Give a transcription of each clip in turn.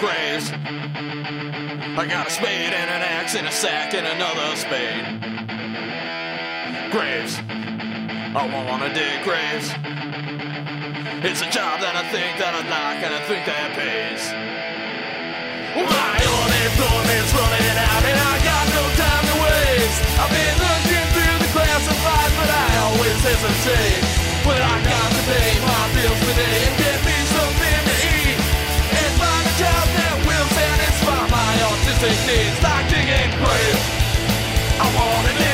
Graves. I got a spade and an axe and a sack and another spade. Graves. I wanna dig graves. It's a job that I think that I'd like and I think that pays. My unemployment's running out and I got no time to waste. I've been looking through the classifieds, but I always hesitate. But I got to pay my bills today and get me autistic needs, like digging graves. I wanna dig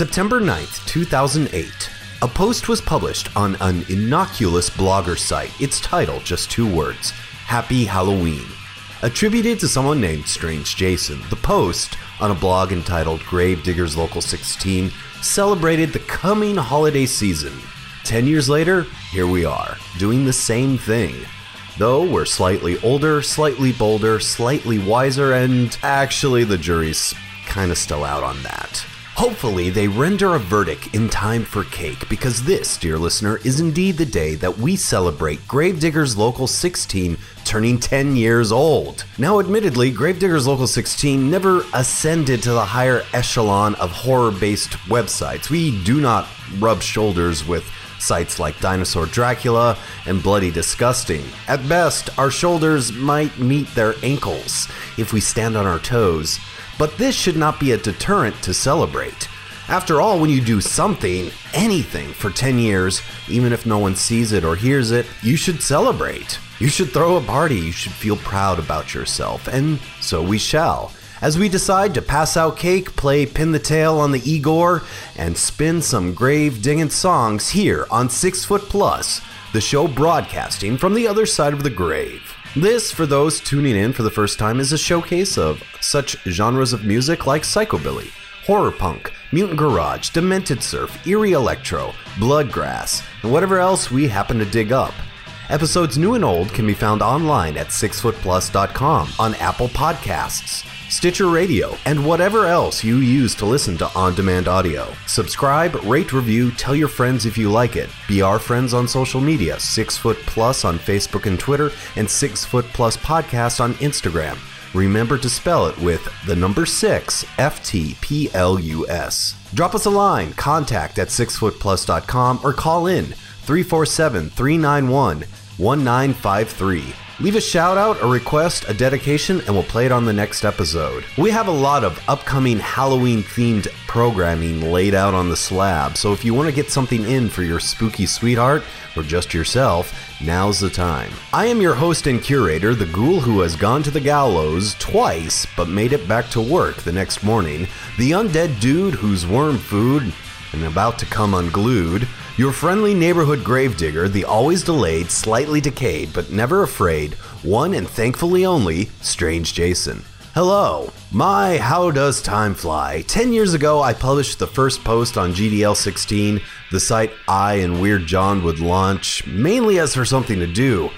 September 9th, 2008. A post was published on an innocuous blogger site. Its title, just two words Happy Halloween. Attributed to someone named Strange Jason, the post, on a blog entitled Gravediggers Local 16, celebrated the coming holiday season. Ten years later, here we are, doing the same thing. Though we're slightly older, slightly bolder, slightly wiser, and actually the jury's kinda still out on that. Hopefully, they render a verdict in time for cake, because this, dear listener, is indeed the day that we celebrate Gravediggers Local 16 turning 10 years old. Now, admittedly, Gravediggers Local 16 never ascended to the higher echelon of horror based websites. We do not rub shoulders with sites like Dinosaur Dracula and Bloody Disgusting. At best, our shoulders might meet their ankles if we stand on our toes, but this should not be a deterrent to celebrate. After all, when you do something, anything, for 10 years, even if no one sees it or hears it, you should celebrate. You should throw a party, you should feel proud about yourself, and so we shall. As we decide to pass out cake, play pin the tail on the Igor, and spin some grave digging songs here on Six Foot Plus, the show broadcasting from the other side of the grave. This, for those tuning in for the first time, is a showcase of such genres of music like psychobilly, horror punk, mutant garage, demented surf, eerie electro, bloodgrass, and whatever else we happen to dig up. Episodes new and old can be found online at sixfootplus.com, on Apple Podcasts, Stitcher Radio, and whatever else you use to listen to on demand audio. Subscribe, rate, review, tell your friends if you like it. Be our friends on social media Six Foot Plus on Facebook and Twitter, and Six Foot Plus Podcast on Instagram. Remember to spell it with the number 6 F T P L U S. Drop us a line, contact at sixfootplus.com, or call in 347 391 1953. Leave a shout out, a request, a dedication, and we'll play it on the next episode. We have a lot of upcoming Halloween themed programming laid out on the slab, so if you want to get something in for your spooky sweetheart or just yourself, now's the time. I am your host and curator, the ghoul who has gone to the gallows twice but made it back to work the next morning, the undead dude whose worm food and about to come unglued. Your friendly neighborhood gravedigger, the always delayed, slightly decayed, but never afraid, one and thankfully only, Strange Jason. Hello. My, how does time fly? 10 years ago, I published the first post on GDL 16, the site I and Weird John would launch, mainly as for something to do.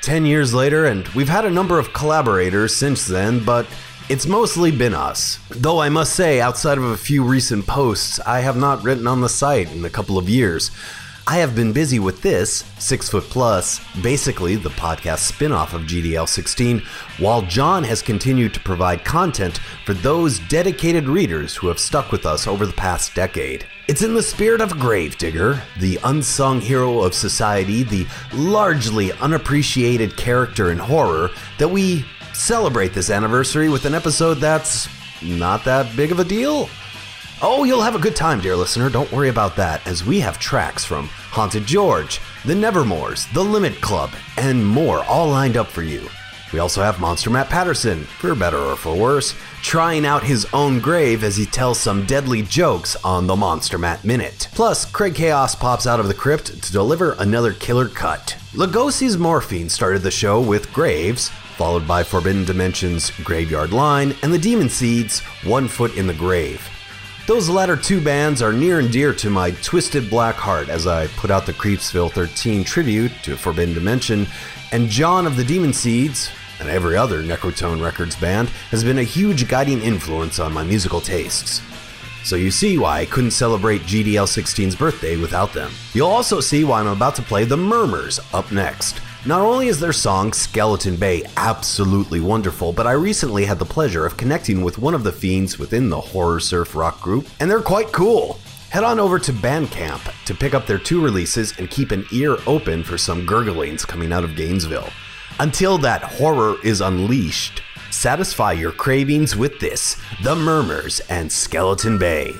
10 years later, and we've had a number of collaborators since then, but it's mostly been us. Though I must say, outside of a few recent posts, I have not written on the site in a couple of years. I have been busy with this, Six Foot Plus, basically the podcast spin off of GDL 16, while John has continued to provide content for those dedicated readers who have stuck with us over the past decade. It's in the spirit of Gravedigger, the unsung hero of society, the largely unappreciated character in horror, that we celebrate this anniversary with an episode that's not that big of a deal. Oh, you'll have a good time, dear listener. Don't worry about that, as we have tracks from Haunted George, The Nevermores, The Limit Club, and more all lined up for you. We also have Monster Matt Patterson, for better or for worse, trying out his own grave as he tells some deadly jokes on the Monster Matt Minute. Plus, Craig Chaos pops out of the crypt to deliver another killer cut. Lugosi's Morphine started the show with Graves, followed by Forbidden Dimensions Graveyard Line and the Demon Seeds One Foot in the Grave. Those latter two bands are near and dear to my twisted black heart as I put out the Creepsville 13 tribute to Forbidden Dimension, and John of the Demon Seeds, and every other Necrotone Records band, has been a huge guiding influence on my musical tastes. So you see why I couldn't celebrate GDL 16's birthday without them. You'll also see why I'm about to play The Murmurs up next. Not only is their song Skeleton Bay absolutely wonderful, but I recently had the pleasure of connecting with one of the fiends within the horror surf rock group, and they're quite cool. Head on over to Bandcamp to pick up their two releases and keep an ear open for some gurglings coming out of Gainesville. Until that horror is unleashed, satisfy your cravings with this The Murmurs and Skeleton Bay.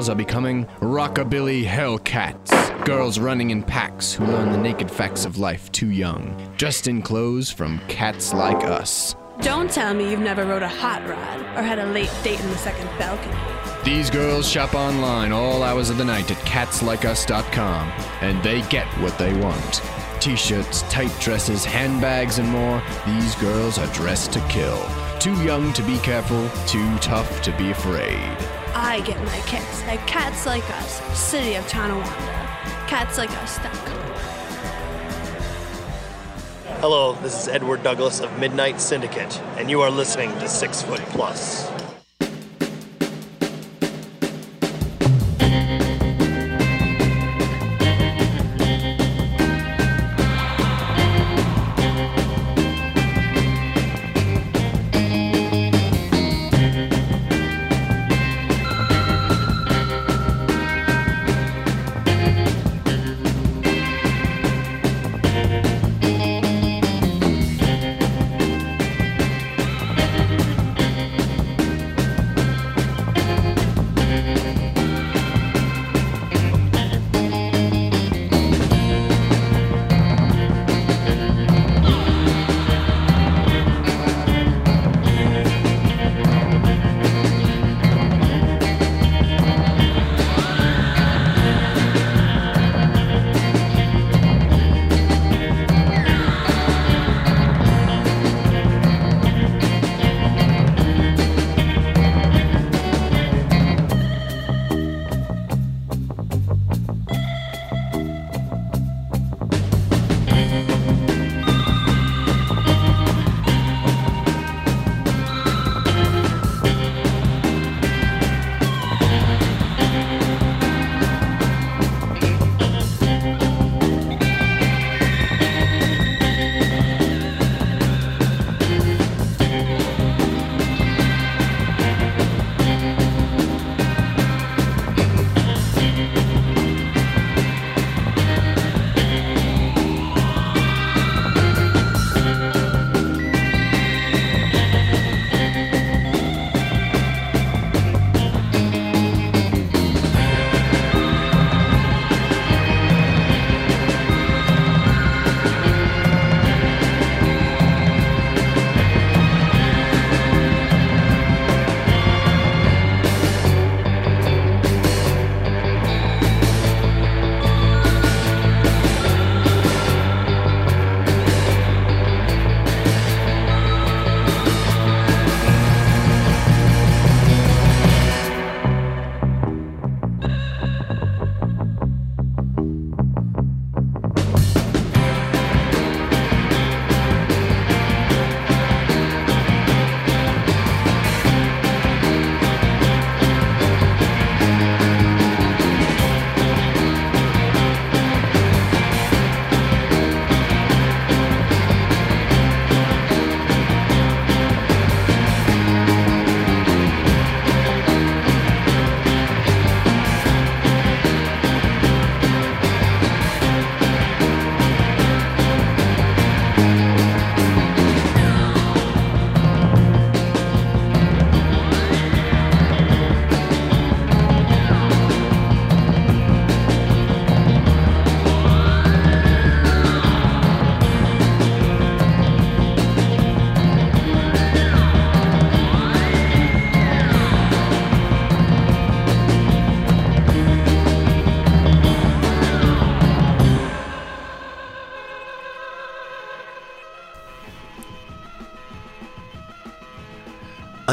Girls are becoming rockabilly hellcats. Girls running in packs who learn the naked facts of life too young, dressed in clothes from cats like us. Don't tell me you've never rode a hot rod or had a late date in the second balcony. These girls shop online all hours of the night at catslikeus.com, and they get what they want. T shirts, tight dresses, handbags, and more. These girls are dressed to kill. Too young to be careful, too tough to be afraid. I get my kicks at Cats Like Us, City of Tonawanda. CatsLikeUs.com. Hello, this is Edward Douglas of Midnight Syndicate, and you are listening to Six Foot Plus.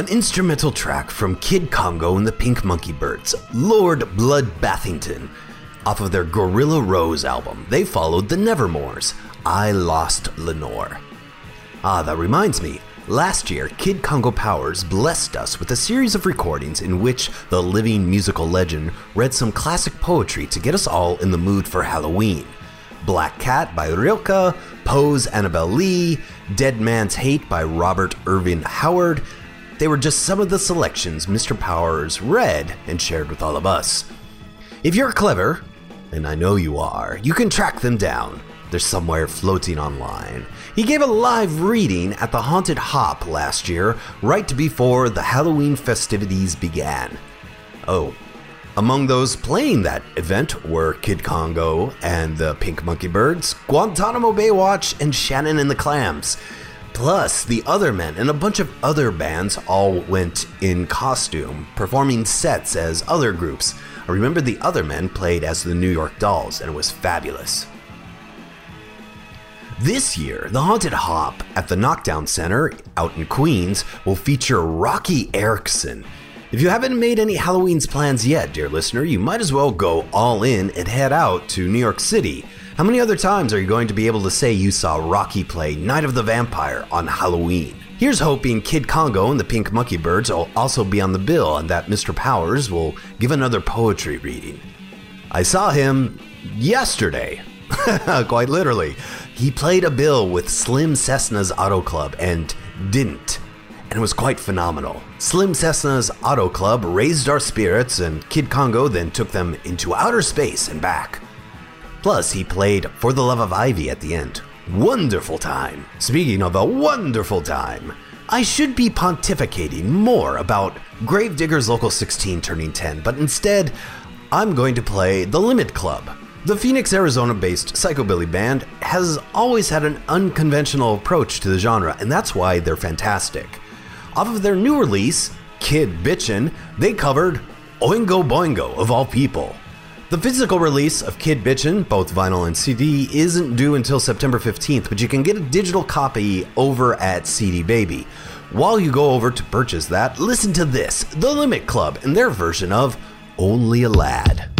An instrumental track from Kid Congo and the Pink Monkey Birds, Lord Blood Bathington. Off of their Gorilla Rose album, they followed the Nevermores, I Lost Lenore. Ah, that reminds me. Last year, Kid Congo Powers blessed us with a series of recordings in which the living musical legend read some classic poetry to get us all in the mood for Halloween. Black Cat by Rilke, Poe's Annabel Lee, Dead Man's Hate by Robert Ervin Howard. They were just some of the selections Mr. Powers read and shared with all of us. If you're clever, and I know you are, you can track them down. They're somewhere floating online. He gave a live reading at the Haunted Hop last year, right before the Halloween festivities began. Oh, among those playing that event were Kid Congo and the Pink Monkey Birds, Guantanamo Baywatch, and Shannon and the Clams. Plus, the other men and a bunch of other bands all went in costume, performing sets as other groups. I remember the other men played as the New York Dolls, and it was fabulous. This year, the Haunted Hop at the Knockdown Center out in Queens will feature Roky Erickson. If you haven't made any Halloween's plans yet, dear listener, you might as well go all in and head out to New York City. How many other times are you going to be able to say you saw Roky play Night of the Vampire on Halloween? Here's hoping Kid Congo and the Pink Monkey Birds will also be on the bill and that Mr. Powers will give another poetry reading. I saw him yesterday, quite literally. He played a bill with Slim Cessna's Auto Club and didn't, and it was quite phenomenal. Slim Cessna's Auto Club raised our spirits, and Kid Congo then took them into outer space and back. Plus, he played For the Love of Ivy at the end. Wonderful time. Speaking of a wonderful time, I should be pontificating more about Gravediggers Local 16 turning 10, but instead, I'm going to play The Limit Club. The Phoenix, Arizona based Psychobilly band has always had an unconventional approach to the genre, and that's why they're fantastic. Off of their new release, Kid Bitchin', they covered Oingo Boingo of all people. The physical release of Kid Bitchin', both vinyl and CD, isn't due until September 15th, but you can get a digital copy over at CD Baby. While you go over to purchase that, listen to this The Limit Club and their version of Only a Lad.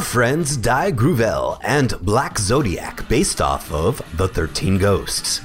Our friends Die Gruvel and Black Zodiac, based off of The 13 Ghosts.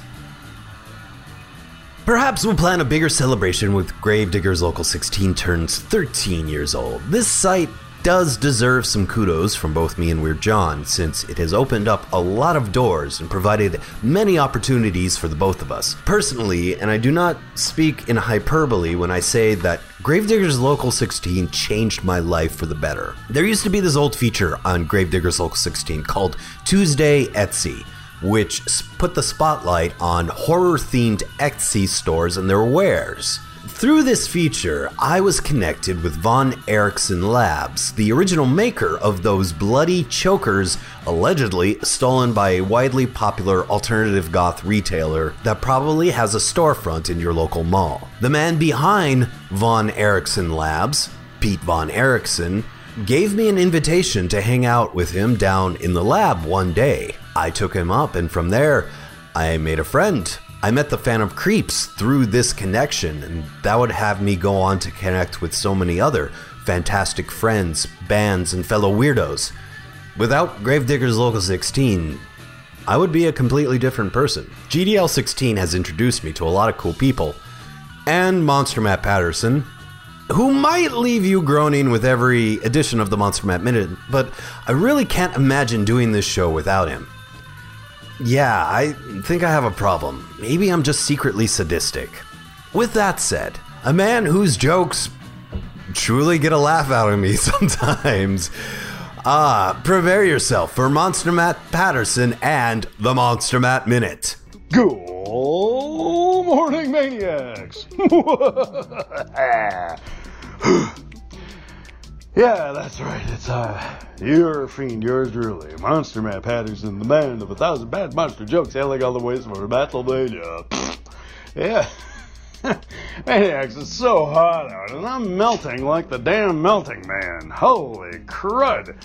Perhaps we'll plan a bigger celebration with Gravediggers Local 16 turns 13 years old. This site does deserve some kudos from both me and Weird John, since it has opened up a lot of doors and provided many opportunities for the both of us. Personally, and I do not speak in hyperbole when I say that Gravediggers Local 16 changed my life for the better. There used to be this old feature on Gravediggers Local 16 called Tuesday Etsy which put the spotlight on horror themed Etsy stores and their wares. Through this feature, I was connected with Von Erickson Labs, the original maker of those bloody chokers allegedly stolen by a widely popular alternative goth retailer that probably has a storefront in your local mall. The man behind Von Erickson Labs, Pete Von Erickson, gave me an invitation to hang out with him down in the lab one day. I took him up, and from there, I made a friend. I met the of Creeps through this connection, and that would have me go on to connect with so many other fantastic friends, bands, and fellow weirdos. Without Gravediggers Local 16, I would be a completely different person. GDL 16 has introduced me to a lot of cool people, and Monster Matt Patterson, who might leave you groaning with every edition of the Monster Matt Minute, but I really can't imagine doing this show without him. Yeah, I think I have a problem. Maybe I'm just secretly sadistic. With that said, a man whose jokes truly get a laugh out of me sometimes. Ah, prepare yourself for Monster Matt Patterson and the Monster Matt Minute. Good morning, maniacs! yeah, that's right. It's uh, your fiend, yours truly, Monster Matt Patterson, the man of a thousand bad monster jokes, hailing all the ways from Pennsylvania. yeah. Maniacs, it's so hot out, and I'm melting like the damn melting man. Holy crud!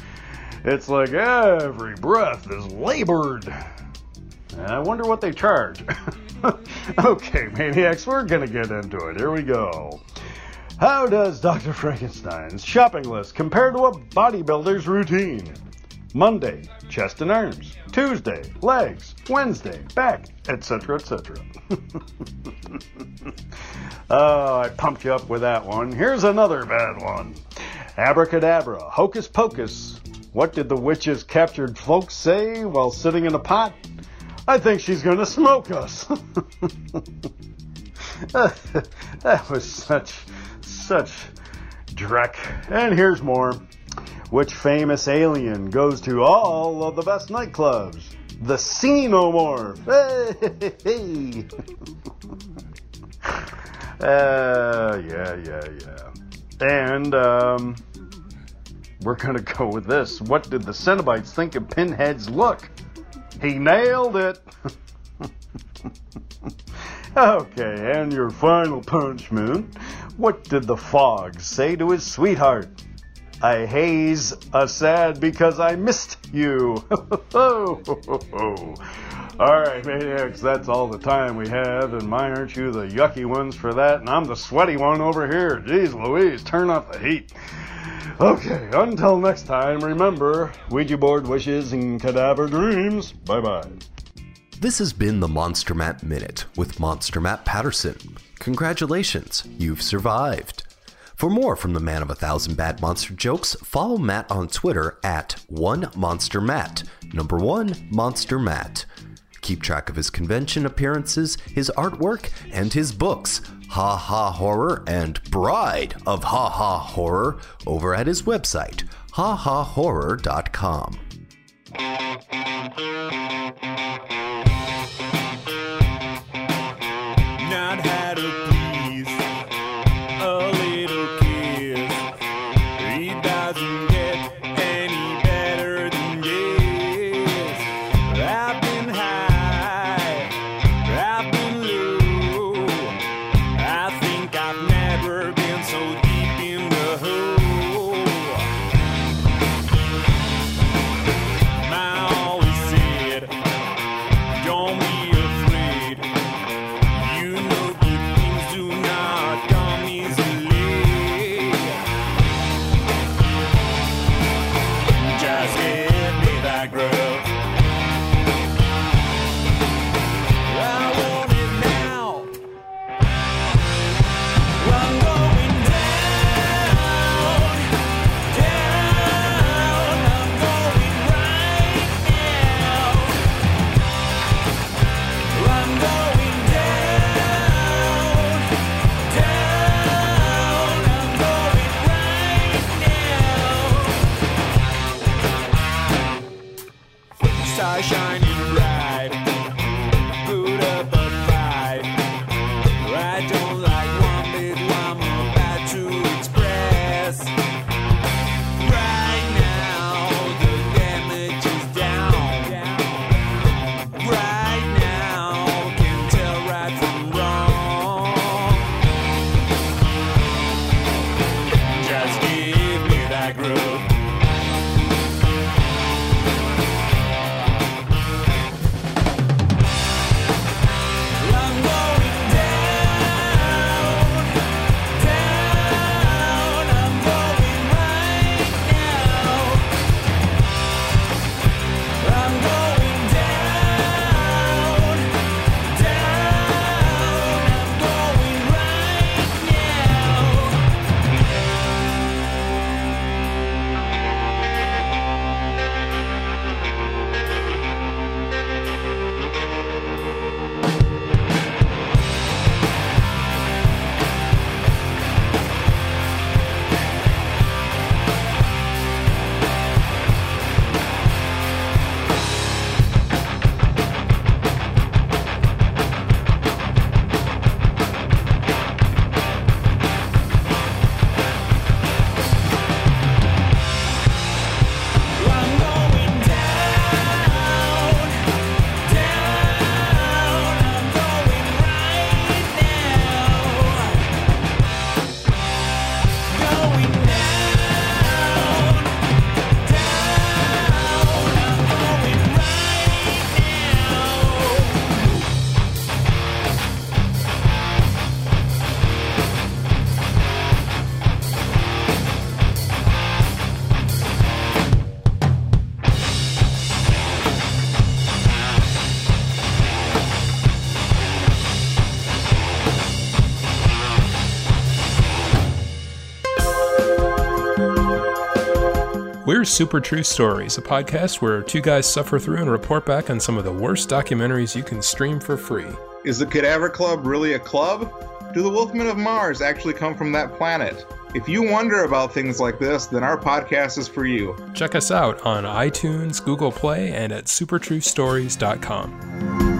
It's like every breath is labored. I wonder what they charge. okay, maniacs, we're gonna get into it. Here we go. How does Dr. Frankenstein's shopping list compare to a bodybuilder's routine? Monday, chest and arms. Tuesday, legs. Wednesday, back, etc., etc. oh, I pumped you up with that one. Here's another bad one. Abracadabra, hocus pocus. What did the witch's captured folks say while sitting in a pot? I think she's gonna smoke us. that was such, such dreck. And here's more. Which famous alien goes to all of the best nightclubs? The Xenomorph. Hey. Uh, yeah, yeah, yeah. And, um, we're gonna go with this. What did the Cenobites think of Pinhead's look? He nailed it. okay, and your final punishment. What did the fog say to his sweetheart? I haze a sad because I missed you. all right, maniacs, that's all the time we have, and my aren't you the yucky ones for that? And I'm the sweaty one over here. Jeez Louise, turn off the heat. Okay, until next time, remember Ouija board wishes and cadaver dreams. Bye bye. This has been the Monster Matt Minute with Monster Matt Patterson. Congratulations, you've survived. For more from the man of a thousand bad monster jokes, follow Matt on Twitter at one monster Matt, number one monster Matt. Keep track of his convention appearances, his artwork, and his books, Ha Ha Horror and Bride of Ha Ha Horror, over at his website, hahahorror.com. not We're Super True Stories, a podcast where two guys suffer through and report back on some of the worst documentaries you can stream for free. Is the Cadaver Club really a club? Do the Wolfmen of Mars actually come from that planet? If you wonder about things like this, then our podcast is for you. Check us out on iTunes, Google Play, and at supertruestories.com.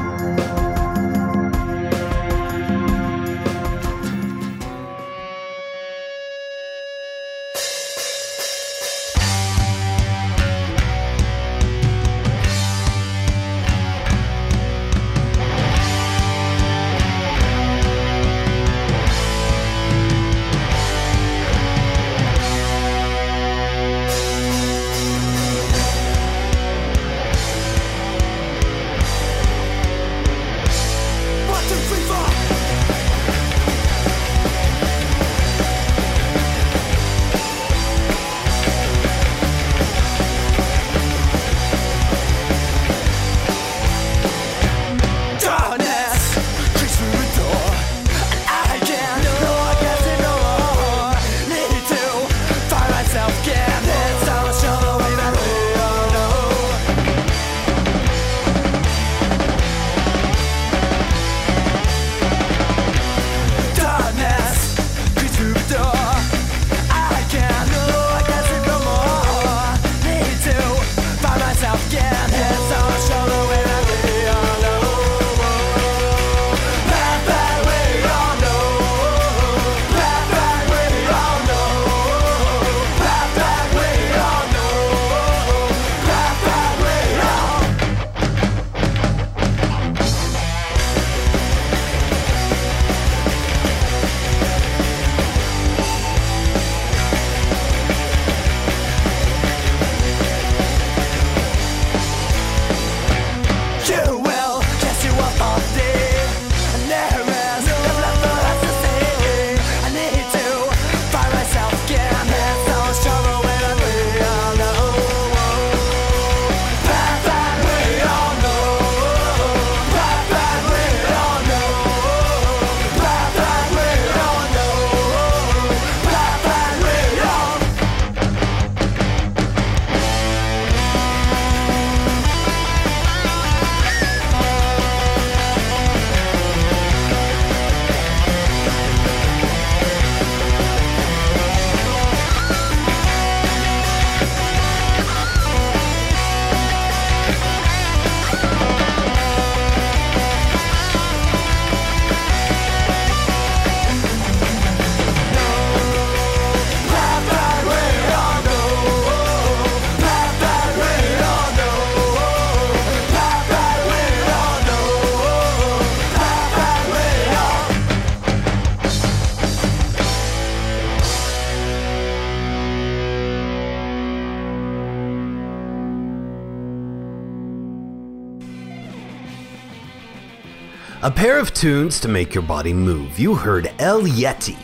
of tunes to make your body move. You heard El Yeti.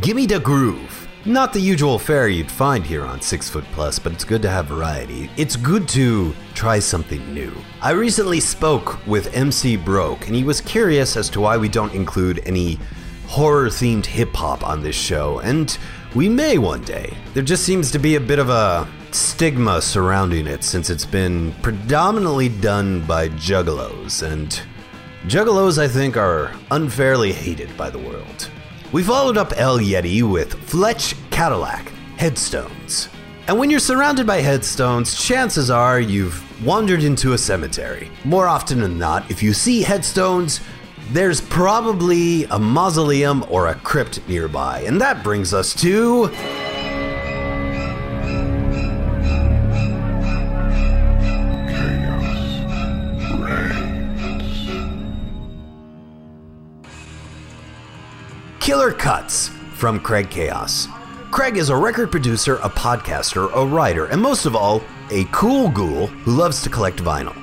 Gimme the groove. Not the usual fare you'd find here on Six Foot Plus, but it's good to have variety. It's good to try something new. I recently spoke with MC Broke, and he was curious as to why we don't include any horror themed hip hop on this show, and we may one day. There just seems to be a bit of a stigma surrounding it since it's been predominantly done by juggalos, and juggalos, I think, are unfairly hated by the world. We followed up El Yeti with Fletch Cadillac, Headstones. And when you're surrounded by headstones, chances are you've wandered into a cemetery. More often than not, if you see headstones, there's probably a mausoleum or a crypt nearby. And that brings us to. Killer Cuts from Craig Chaos. Craig is a record producer, a podcaster, a writer, and most of all, a cool ghoul who loves to collect vinyl.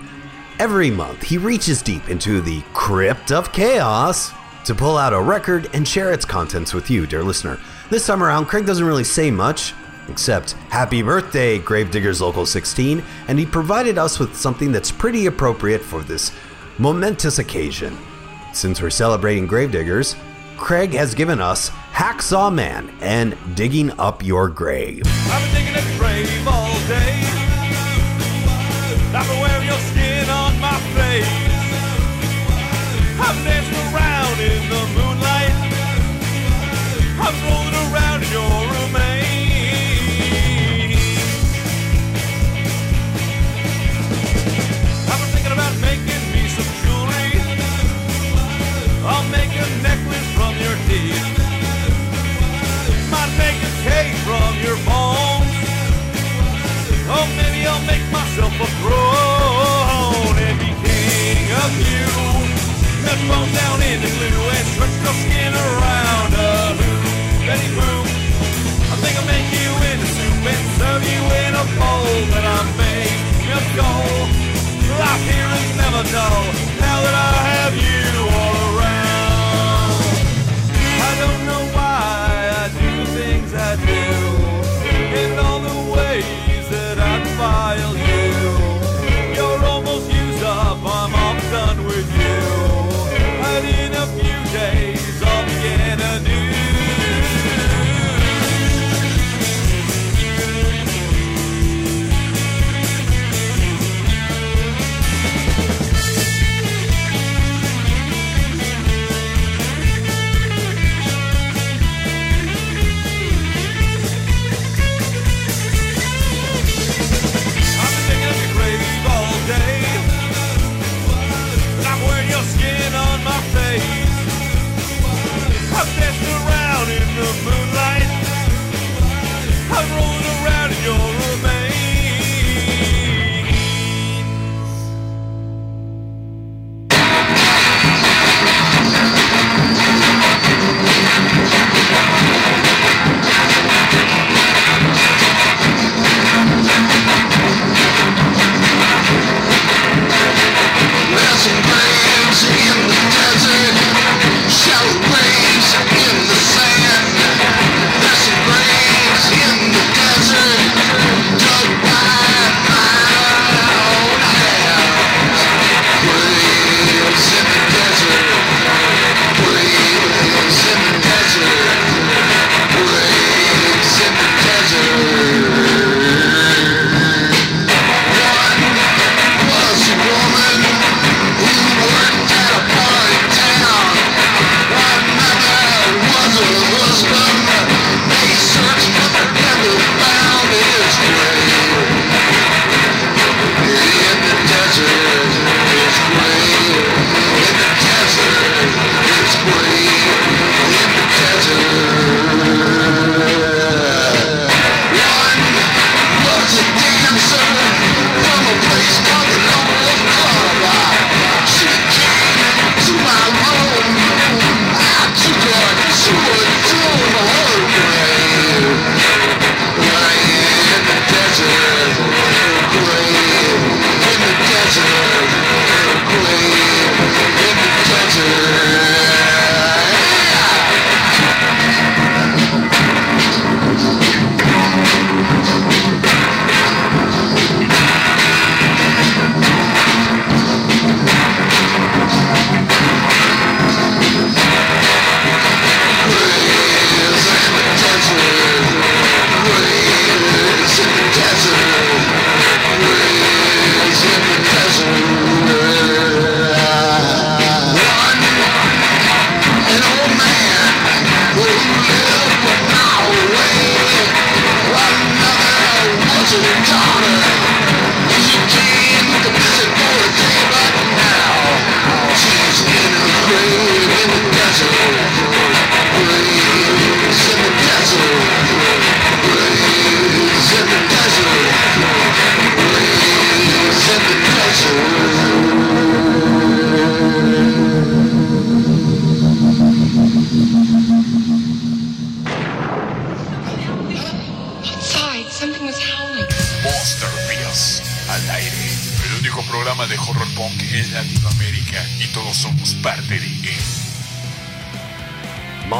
Every month, he reaches deep into the crypt of chaos to pull out a record and share its contents with you, dear listener. This time around, Craig doesn't really say much, except Happy Birthday, Gravediggers Local 16, and he provided us with something that's pretty appropriate for this momentous occasion. Since we're celebrating Gravediggers, Craig has given us Hacksaw Man and Digging Up Your Grave. I've been digging a grave all day. I've throne and be king of you. Nut bone down into glue and stretch your skin around a hoop. Betty Boop. I think I'll make you into soup and serve you in a bowl that I made of gold. Life here is never dull now that I have you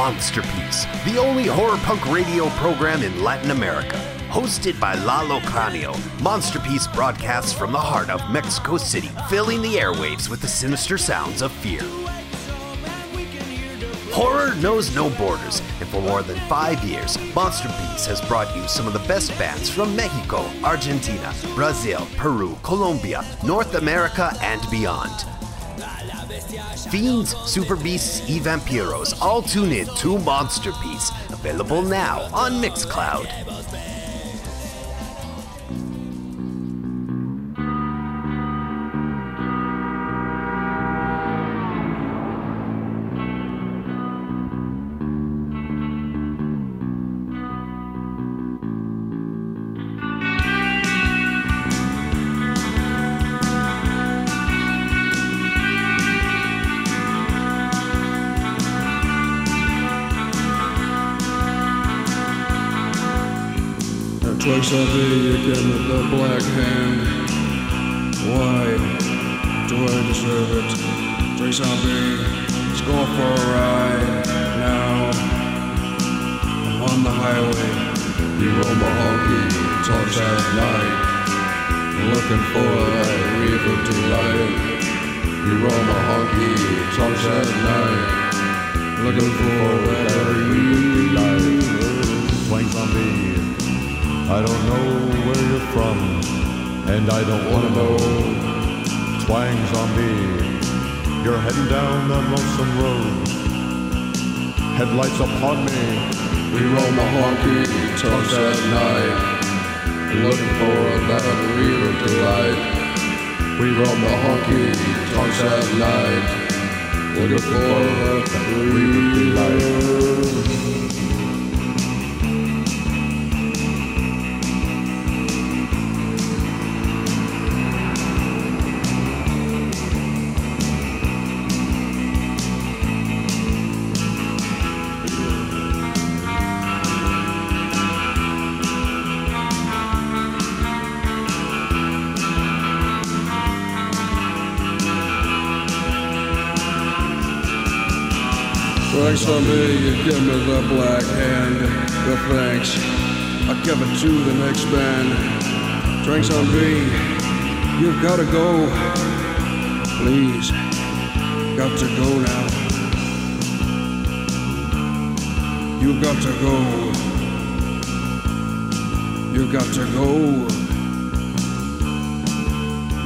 Monster Piece, the only horror punk radio program in Latin America. Hosted by Lalo Cranio, Monsterpiece broadcasts from the heart of Mexico City, filling the airwaves with the sinister sounds of fear. Horror knows no borders, and for more than five years, Monsterpiece has brought you some of the best bands from Mexico, Argentina, Brazil, Peru, Colombia, North America, and beyond. Fiends, Super Beasts, y Vampiros all tune in to Monster Piece, available now on Mixcloud. Looking for that river delight. You roll my honky talks at night. Looking for that river delight. Twang zombie. I don't know where you're from, and I don't wanna know. Twang zombie, you're heading down that lonesome road. Headlights upon me. We roll my honky tonks at night, looking for that real delight. We roam the honky tonks at night, looking for that real delight. Me, you give me the black hand. The thanks, I give it to the next band. Drinks on me, you've gotta go. Please, got to go now. You've got to go. You've got to go.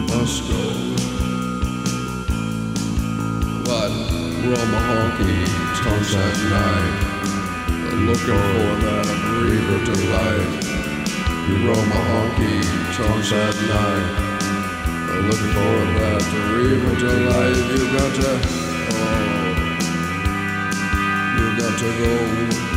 Must go. Roll my honky tonks at night. Looking for that river delight. You roll my honky tonks at night. Looking for that river delight. You got to, oh, you got to go.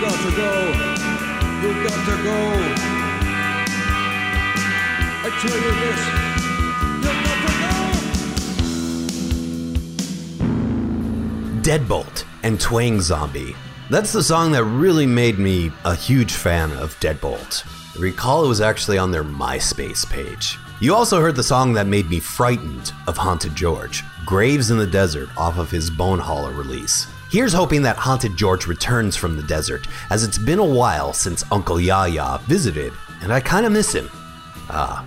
You've got to go. You've got to go. I tell you this. You've got to go. Deadbolt and Twang Zombie. That's the song that really made me a huge fan of Deadbolt. I recall it was actually on their MySpace page. You also heard the song that made me frightened of Haunted George, Graves in the Desert, off of his Boneholler release. Here's hoping that Haunted George returns from the desert, as it's been a while since Uncle Yaya visited, and I kinda miss him. Ah.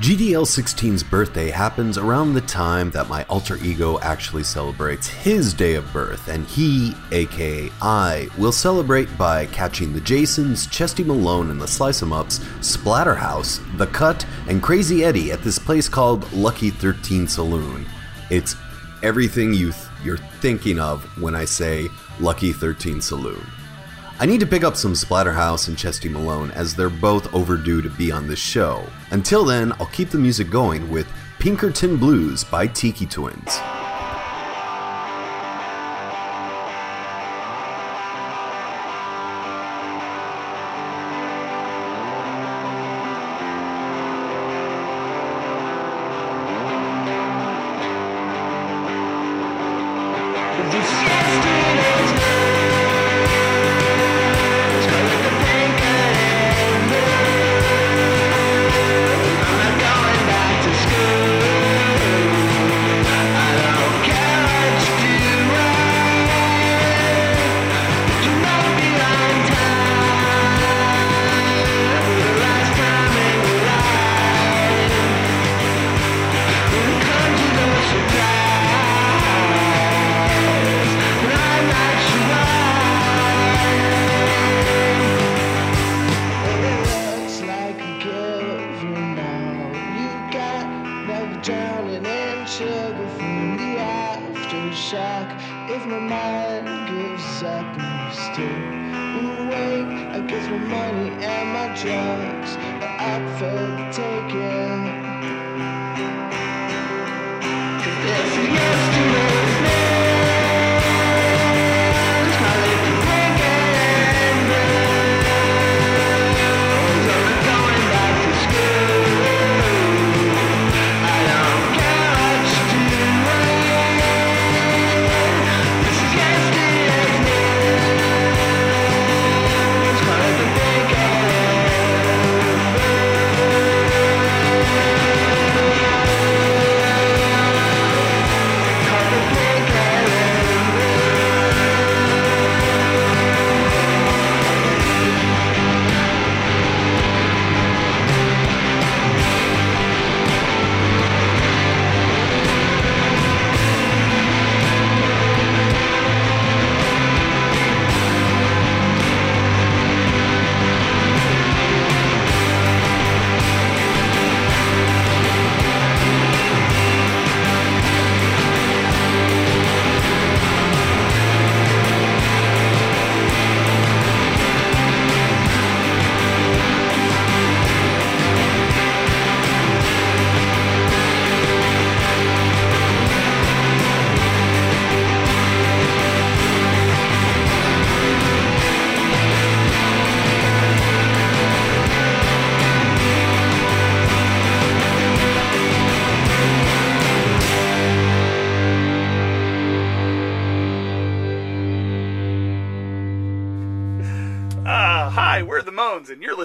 GDL 16's birthday happens around the time that my alter ego actually celebrates his day of birth, and he, aka I, will celebrate by catching the Jasons, Chesty Malone and the Slice 'em Ups, Splatterhouse, The Cut, and Crazy Eddie at this place called Lucky 13 Saloon. It's everything you you're thinking of when I say Lucky 13 Saloon. I need to pick up some Splatterhouse and Chesty Malone as they're both overdue to be on this show. Until then, I'll keep the music going with Pinkerton Blues by Tiki Twins.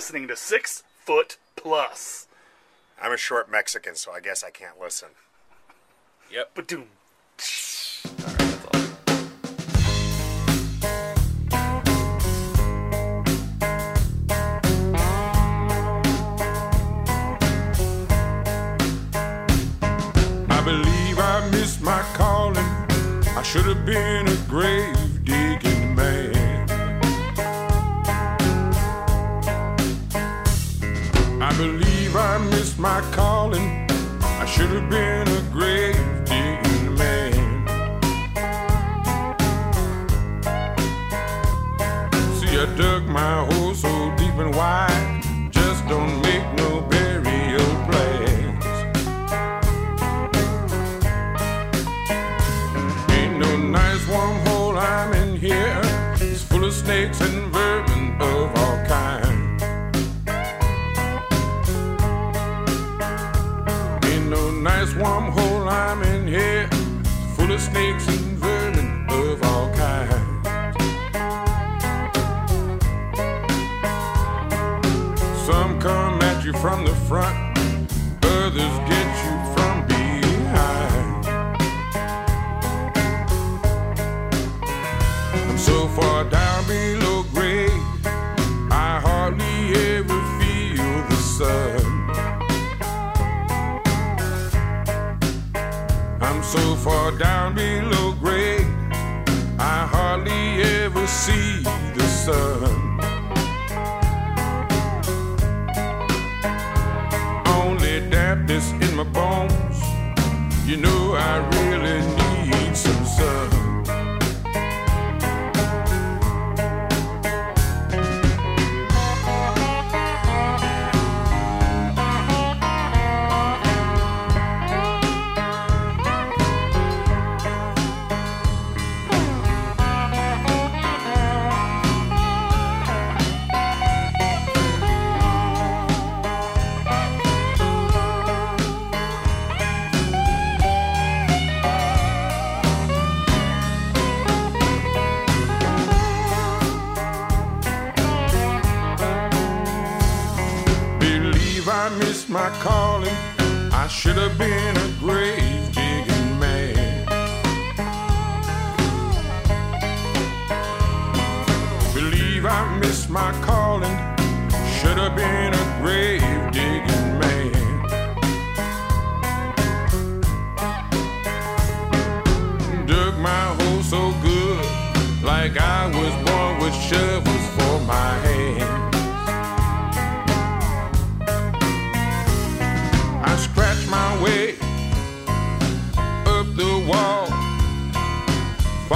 Listening to Six Foot Plus. I'm a short Mexican, so I guess I can't listen. Yep. But doom. I believe I missed my calling. I should have been a grave believe I missed my calling. I should have been a grave digging man. See, I dug my hole so deep and wide,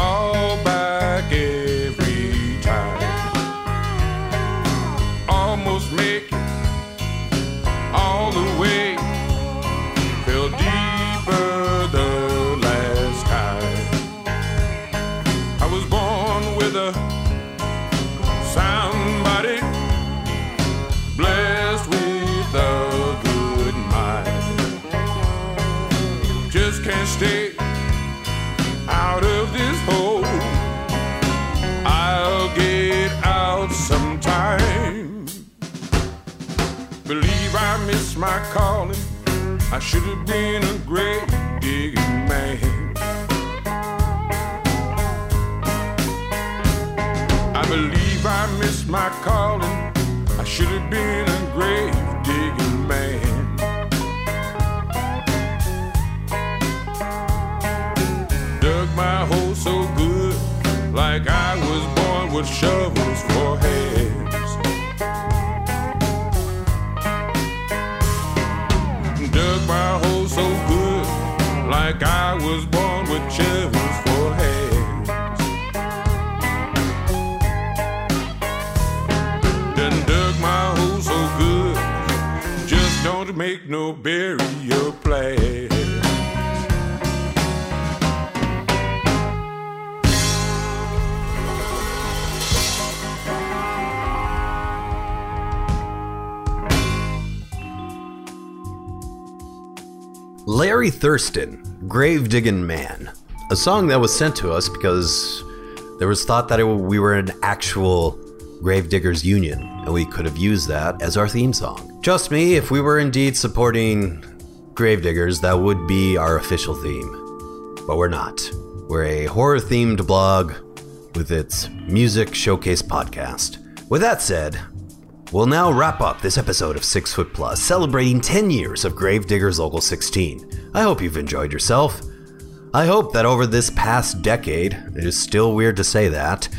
fall should have been a great man. I believe I missed my calling. I should have been Larry Thurston, Grave Diggin' Man, a song that was sent to us because there was thought that it, we were an actual Grave Diggers Union, and we could have used that as our theme song. Trust me, if we were indeed supporting Grave Diggers, that would be our official theme. But we're not. We're a horror themed blog with its music showcase podcast. With that said, We'll now wrap up this episode of Six Foot Plus, celebrating 10 years of Gravediggers Local 16. I hope you've enjoyed yourself. I hope that over this past decade, it is still weird to say that,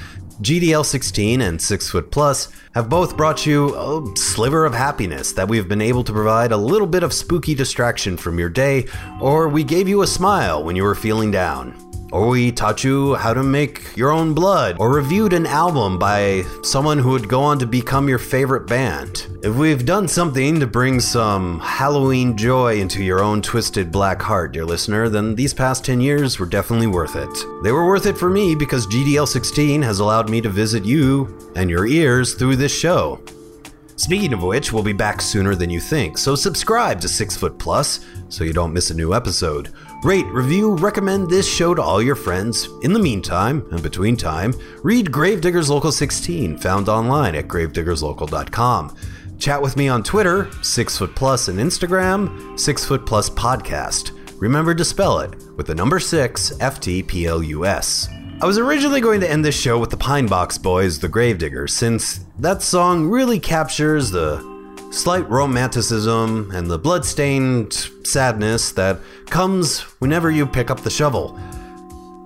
GDL 16 and 6 Foot Plus have both brought you a sliver of happiness that we've been able to provide a little bit of spooky distraction from your day, or we gave you a smile when you were feeling down. Or we taught you how to make your own blood, or reviewed an album by someone who would go on to become your favorite band. If we've done something to bring some Halloween joy into your own twisted black heart, dear listener, then these past 10 years were definitely worth it. They were worth it for me because GDL 16 has allowed me to visit you and your ears through this show. Speaking of which, we'll be back sooner than you think, so subscribe to Six Foot Plus so you don't miss a new episode. Rate, review, recommend this show to all your friends. In the meantime, and between time, read Gravediggers Local 16, found online at gravediggerslocal.com. Chat with me on Twitter, Six Foot Plus, and Instagram, Six Foot Plus Podcast. Remember to spell it with the number six, F T P L U S. I was originally going to end this show with the Pine Box Boys, The Gravediggers, since that song really captures the slight romanticism, and the bloodstained sadness that comes whenever you pick up the shovel.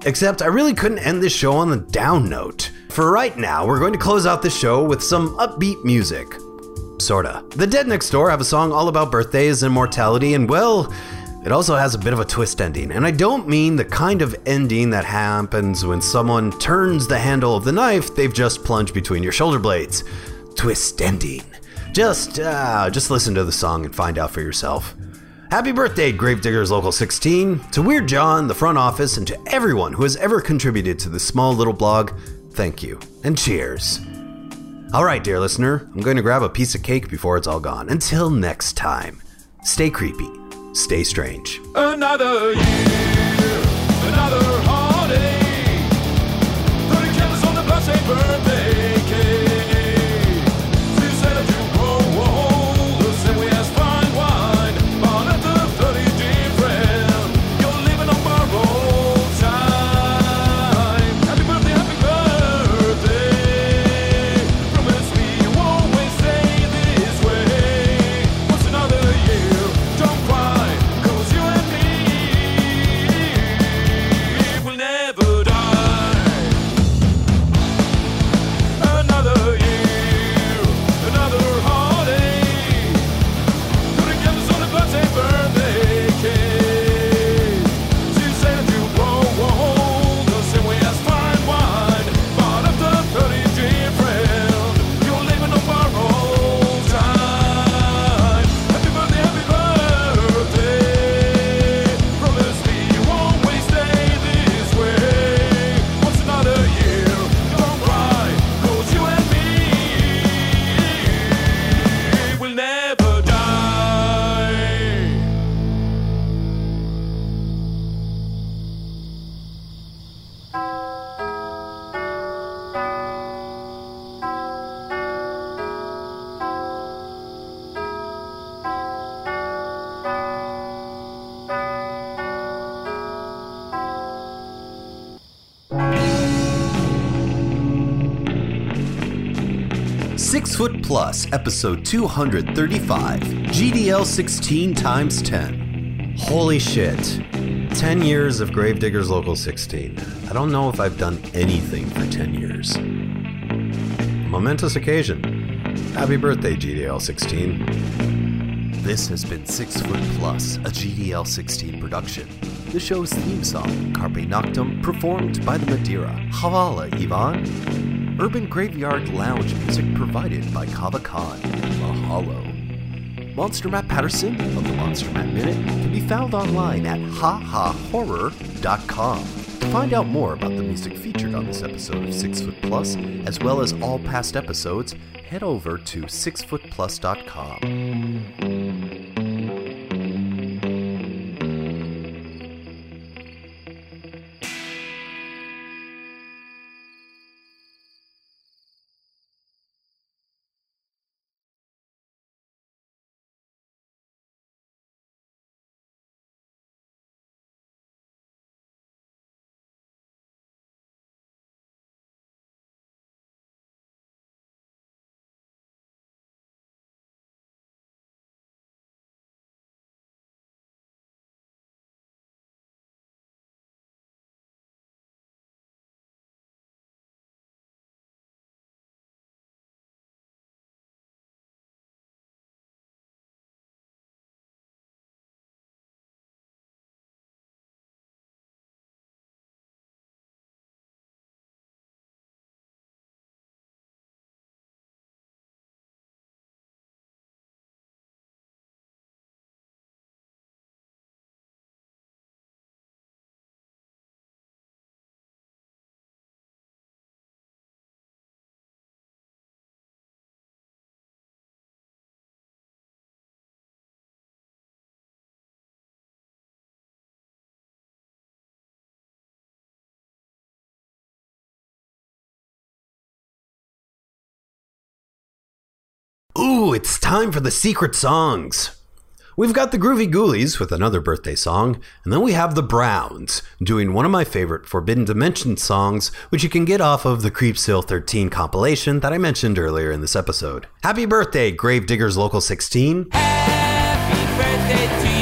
Except I really couldn't end this show on the down note. For right now, we're going to close out the show with some upbeat music. Sorta. The Dead Next Door have a song all about birthdays and mortality, and well, it also has a bit of a twist ending. And I don't mean the kind of ending that happens when someone turns the handle of the knife they've just plunged between your shoulder blades. Twist ending. Just, uh, just listen to the song and find out for yourself. Happy birthday, Gravediggers Local 16, to Weird John, the front office, and to everyone who has ever contributed to this small little blog. Thank you, and cheers. All right, dear listener, I'm going to grab a piece of cake before it's all gone. Until next time, stay creepy, stay strange. Another year, another Six Foot Plus, episode 235, GDL 16 times 10. Holy shit. 10 years of Gravediggers Local 16. I don't know if I've done anything for 10 years. Momentous occasion. Happy birthday, GDL 16. This has been Six Foot Plus, a GDL 16 production. The show's theme song, Carpe Noctem, performed by the Madeira. Havala, Ivan. Urban Graveyard Lounge music provided by Kava Kon. Mahalo. Monster Matt Patterson of the Monster Matt Minute can be found online at hahahorror.com. To find out more about the music featured on this episode of Six Foot Plus, as well as all past episodes, head over to sixfootplus.com. it's time for the secret songs. We've got the Groovy Ghoulies with another birthday song, and then we have the Browns doing one of my favorite Forbidden Dimension songs, which you can get off of the Creepsill 13 compilation that I mentioned earlier in this episode. Happy birthday, Gravediggers Local 16. From every